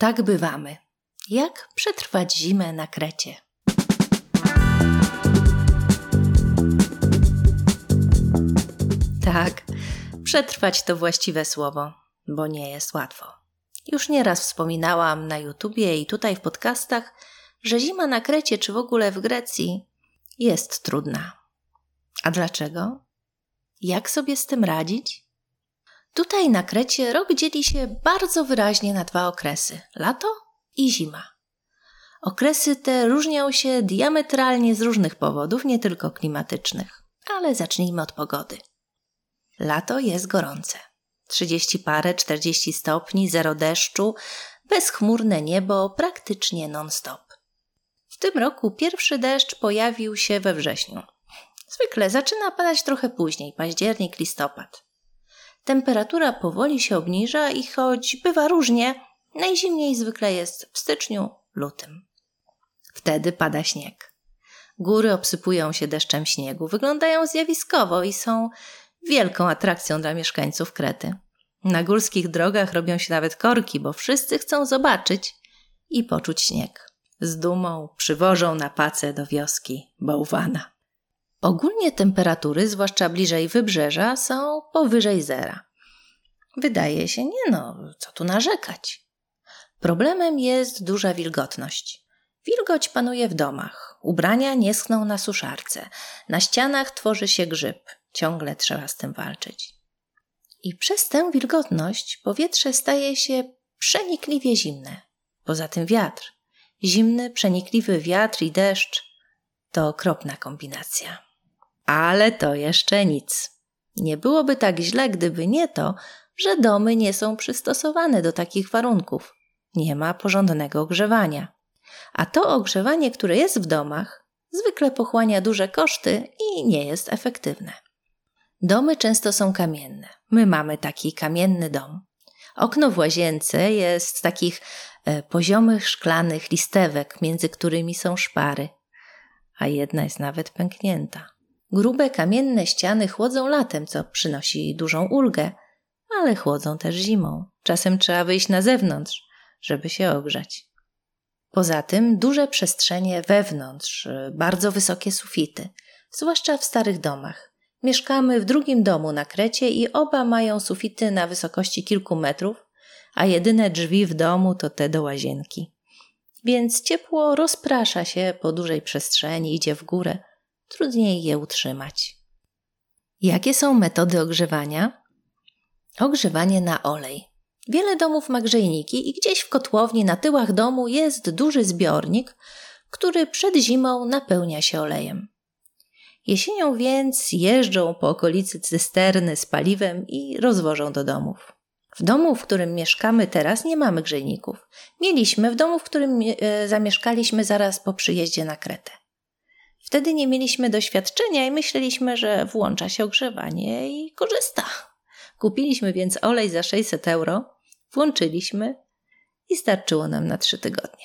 Tak bywamy. Jak przetrwać zimę na Krecie? Tak, przetrwać to właściwe słowo, bo nie jest łatwo. Już nieraz wspominałam na YouTubie i tutaj w podcastach, że zima na Krecie czy w ogóle w Grecji jest trudna. A dlaczego? Jak sobie z tym radzić? Tutaj na Krecie rok dzieli się bardzo wyraźnie na dwa okresy: lato i zima. Okresy te różnią się diametralnie z różnych powodów, nie tylko klimatycznych. Ale zacznijmy od pogody. Lato jest gorące. 30 parę, 40 stopni, zero deszczu, bezchmurne niebo, praktycznie non-stop. W tym roku pierwszy deszcz pojawił się we wrześniu. Zwykle zaczyna padać trochę później, październik, listopad. Temperatura powoli się obniża i choć bywa różnie, najzimniej zwykle jest w styczniu, lutym. Wtedy pada śnieg. Góry obsypują się deszczem śniegu, wyglądają zjawiskowo i są wielką atrakcją dla mieszkańców Krety. Na górskich drogach robią się nawet korki, bo wszyscy chcą zobaczyć i poczuć śnieg. Z dumą przywożą na pace do wioski bałwana. Ogólnie temperatury, zwłaszcza bliżej wybrzeża, są powyżej zera. Wydaje się, nie no, co tu narzekać. Problemem jest duża wilgotność. Wilgoć panuje w domach, ubrania nie schną na suszarce, na ścianach tworzy się grzyb, ciągle trzeba z tym walczyć. I przez tę wilgotność powietrze staje się przenikliwie zimne. Poza tym wiatr. Zimny, przenikliwy wiatr i deszcz to okropna kombinacja. Ale to jeszcze nic. Nie byłoby tak źle, gdyby nie to, że domy nie są przystosowane do takich warunków. Nie ma porządnego ogrzewania. A to ogrzewanie, które jest w domach, zwykle pochłania duże koszty i nie jest efektywne. Domy często są kamienne. My mamy taki kamienny dom. Okno w łazience jest z takich e, poziomych szklanych listewek, między którymi są szpary, a jedna jest nawet pęknięta. Grube kamienne ściany chłodzą latem, co przynosi dużą ulgę, ale chłodzą też zimą. Czasem trzeba wyjść na zewnątrz, żeby się ogrzać. Poza tym duże przestrzenie wewnątrz, bardzo wysokie sufity, zwłaszcza w starych domach. Mieszkamy w drugim domu na Krecie i oba mają sufity na wysokości kilku metrów, a jedyne drzwi w domu to te do łazienki. Więc ciepło rozprasza się po dużej przestrzeni, idzie w górę, trudniej je utrzymać. Jakie są metody ogrzewania? Ogrzewanie na olej. Wiele domów ma grzejniki i gdzieś w kotłowni na tyłach domu jest duży zbiornik, który przed zimą napełnia się olejem. Jesienią więc jeżdżą po okolicy cysterny z paliwem i rozwożą do domów. W domu, w którym mieszkamy teraz, nie mamy grzejników. Mieliśmy w domu, w którym e, zamieszkaliśmy zaraz po przyjeździe na Kretę. Wtedy nie mieliśmy doświadczenia i myśleliśmy, że włącza się ogrzewanie i korzysta. Kupiliśmy więc olej za 600 euro, włączyliśmy i starczyło nam na 3 tygodnie.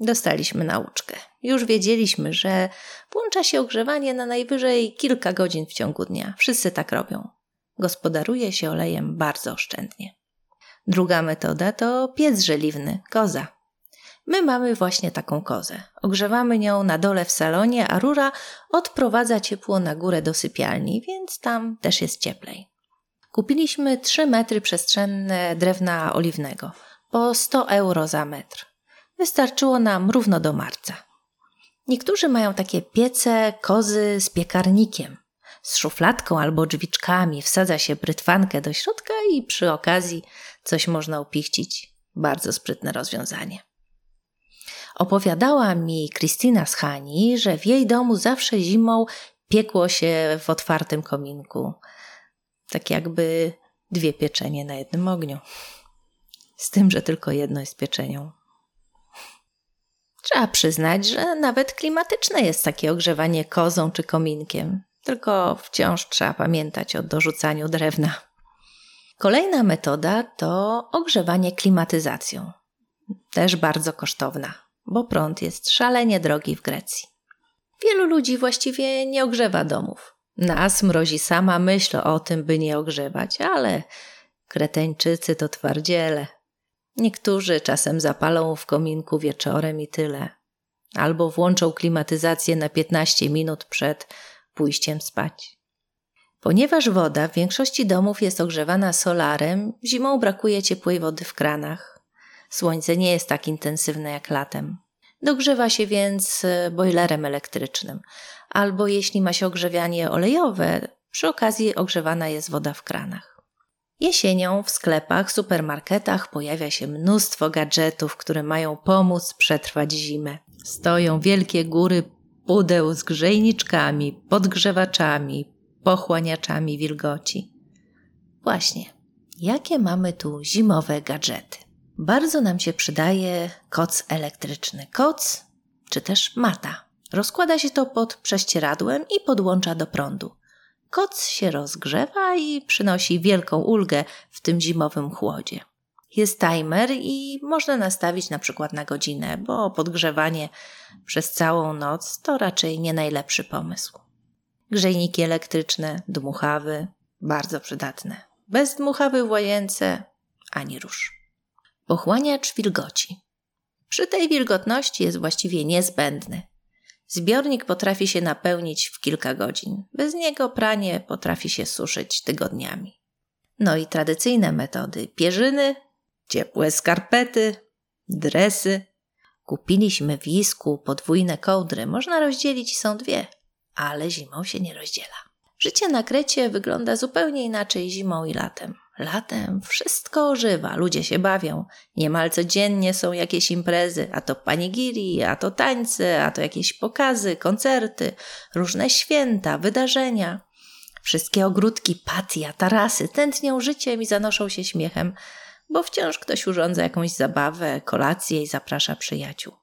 Dostaliśmy nauczkę. Już wiedzieliśmy, że włącza się ogrzewanie na najwyżej kilka godzin w ciągu dnia. Wszyscy tak robią. Gospodaruje się olejem bardzo oszczędnie. Druga metoda to piec żeliwny, koza. My mamy właśnie taką kozę. Ogrzewamy nią na dole w salonie, a rura odprowadza ciepło na górę do sypialni, więc tam też jest cieplej. Kupiliśmy 3 metry przestrzenne drewna oliwnego, po 100 euro za metr. Wystarczyło nam równo do marca. Niektórzy mają takie piece, kozy z piekarnikiem, z szufladką albo drzwiczkami, wsadza się brytwankę do środka i przy okazji coś można upichcić. Bardzo sprytne rozwiązanie. Opowiadała mi Krystyna z Hani, że w jej domu zawsze zimą piekło się w otwartym kominku. Tak jakby dwie pieczenie na jednym ogniu. Z tym, że tylko jedno jest pieczenią. Trzeba przyznać, że nawet klimatyczne jest takie ogrzewanie kozą czy kominkiem, tylko wciąż trzeba pamiętać o dorzucaniu drewna. Kolejna metoda to ogrzewanie klimatyzacją. Też bardzo kosztowna bo prąd jest szalenie drogi w Grecji. Wielu ludzi właściwie nie ogrzewa domów. Nas mrozi sama myśl o tym, by nie ogrzewać, ale Kreteńczycy to twardziele. Niektórzy czasem zapalą w kominku wieczorem i tyle. Albo włączą klimatyzację na 15 minut przed pójściem spać. Ponieważ woda w większości domów jest ogrzewana solarem, zimą brakuje ciepłej wody w kranach. Słońce nie jest tak intensywne jak latem. Dogrzewa się więc e, bojlerem elektrycznym, albo jeśli ma się ogrzewanie olejowe, przy okazji ogrzewana jest woda w kranach. Jesienią w sklepach, supermarketach pojawia się mnóstwo gadżetów, które mają pomóc przetrwać zimę. Stoją wielkie góry pudeł z grzejniczkami, podgrzewaczami, pochłaniaczami wilgoci. Właśnie, jakie mamy tu zimowe gadżety? Bardzo nam się przydaje koc elektryczny. Koc czy też mata. Rozkłada się to pod prześcieradłem i podłącza do prądu. Koc się rozgrzewa i przynosi wielką ulgę w tym zimowym chłodzie. Jest timer i można nastawić na przykład na godzinę, bo podgrzewanie przez całą noc to raczej nie najlepszy pomysł. Grzejniki elektryczne, dmuchawy, bardzo przydatne. Bez dmuchawy w ani rusz. Pochłaniacz wilgoci. Przy tej wilgotności jest właściwie niezbędny. Zbiornik potrafi się napełnić w kilka godzin. Bez niego pranie potrafi się suszyć tygodniami. No i tradycyjne metody: pierzyny, ciepłe skarpety, dresy. Kupiliśmy w Isku podwójne kołdry. Można rozdzielić, są dwie, ale zimą się nie rozdziela. Życie na Krecie wygląda zupełnie inaczej zimą i latem. Latem wszystko ożywa, ludzie się bawią. Niemal codziennie są jakieś imprezy, a to panigiri, a to tańce, a to jakieś pokazy, koncerty, różne święta, wydarzenia. Wszystkie ogródki, patia, tarasy tętnią życiem i zanoszą się śmiechem, bo wciąż ktoś urządza jakąś zabawę, kolację i zaprasza przyjaciół.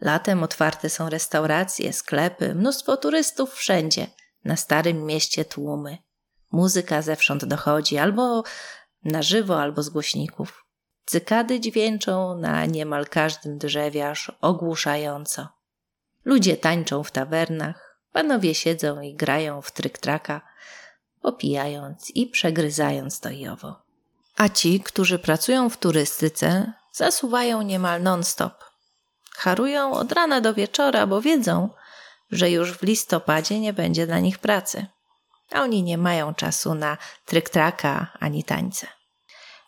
Latem otwarte są restauracje, sklepy, mnóstwo turystów wszędzie. Na starym mieście tłumy. Muzyka zewsząd dochodzi, albo na żywo, albo z głośników. Cykady dźwięczą na niemal każdym drzewie aż ogłuszająco. Ludzie tańczą w tawernach, panowie siedzą i grają w tryk-traka, popijając i przegryzając to i owo. A ci, którzy pracują w turystyce, zasuwają niemal non-stop. Harują od rana do wieczora, bo wiedzą, że już w listopadzie nie będzie dla nich pracy a oni nie mają czasu na tryk-traka ani tańce.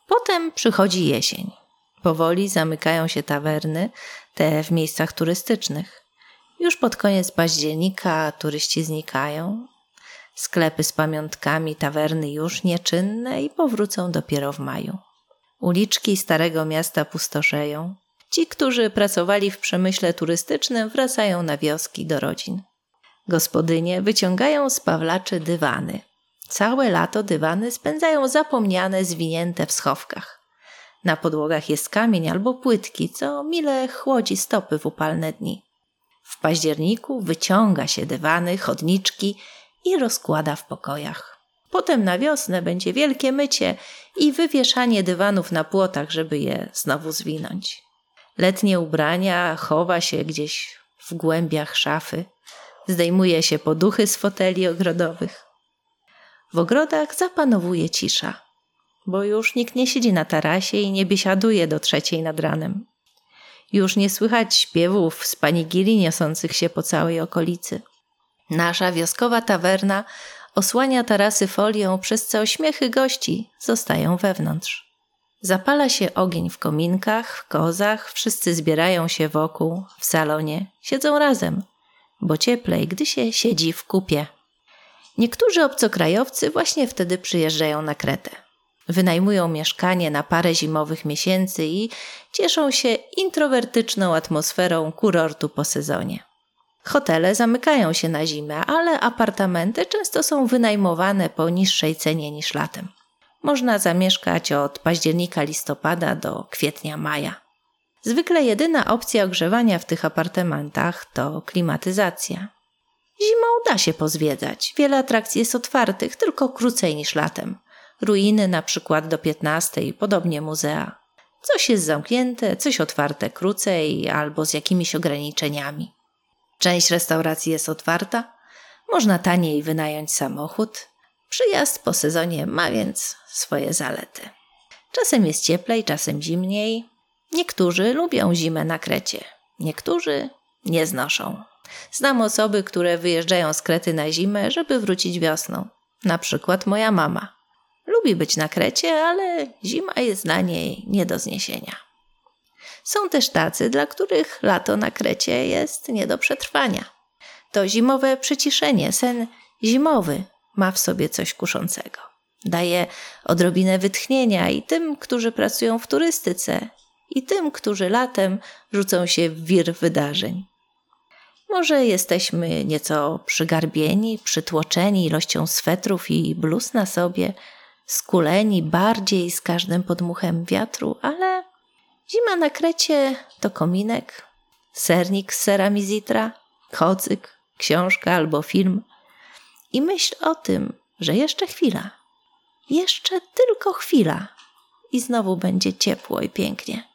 Potem przychodzi jesień. Powoli zamykają się tawerny, te w miejscach turystycznych. Już pod koniec października turyści znikają. Sklepy z pamiątkami, tawerny już nieczynne i powrócą dopiero w maju. Uliczki starego miasta pustoszeją. Ci, którzy pracowali w przemyśle turystycznym, wracają na wioski do rodzin. Gospodynie wyciągają z pawlaczy dywany. Całe lato dywany spędzają zapomniane, zwinięte w schowkach. Na podłogach jest kamień albo płytki, co mile chłodzi stopy w upalne dni. W październiku wyciąga się dywany, chodniczki i rozkłada w pokojach. Potem na wiosnę będzie wielkie mycie i wywieszanie dywanów na płotach, żeby je znowu zwinąć. Letnie ubrania chowa się gdzieś w głębiach szafy zdejmuje się poduchy z foteli ogrodowych. W ogrodach zapanowuje cisza, bo już nikt nie siedzi na tarasie i nie biesiaduje do trzeciej nad ranem. Już nie słychać śpiewów z panigiri niosących się po całej okolicy. Nasza wioskowa tawerna osłania tarasy folią, przez co śmiechy gości zostają wewnątrz. Zapala się ogień w kominkach, w kozach, wszyscy zbierają się wokół, w salonie, siedzą razem – bo cieplej, gdy się siedzi w kupie. Niektórzy obcokrajowcy właśnie wtedy przyjeżdżają na Kretę. Wynajmują mieszkanie na parę zimowych miesięcy i cieszą się introwertyczną atmosferą kurortu po sezonie. Hotele zamykają się na zimę, ale apartamenty często są wynajmowane po niższej cenie niż latem. Można zamieszkać od października listopada do kwietnia maja. Zwykle jedyna opcja ogrzewania w tych apartamentach to klimatyzacja. Zimą da się pozwiedzać. Wiele atrakcji jest otwartych, tylko krócej niż latem. Ruiny na przykład do 15, podobnie muzea. Coś jest zamknięte, coś otwarte krócej albo z jakimiś ograniczeniami. Część restauracji jest otwarta, można taniej wynająć samochód. Przyjazd po sezonie ma więc swoje zalety. Czasem jest cieplej, czasem zimniej. Niektórzy lubią zimę na Krecie, niektórzy nie znoszą. Znam osoby, które wyjeżdżają z Krety na zimę, żeby wrócić wiosną. Na przykład moja mama. Lubi być na Krecie, ale zima jest dla niej nie do zniesienia. Są też tacy, dla których lato na Krecie jest nie do przetrwania. To zimowe przyciszenie, sen zimowy ma w sobie coś kuszącego. Daje odrobinę wytchnienia i tym, którzy pracują w turystyce, i tym, którzy latem rzucą się w wir wydarzeń. Może jesteśmy nieco przygarbieni, przytłoczeni ilością swetrów i bluz na sobie, skuleni bardziej z każdym podmuchem wiatru, ale zima na Krecie to kominek, sernik z serami zitra, kocyk, książka albo film. I myśl o tym, że jeszcze chwila, jeszcze tylko chwila i znowu będzie ciepło i pięknie.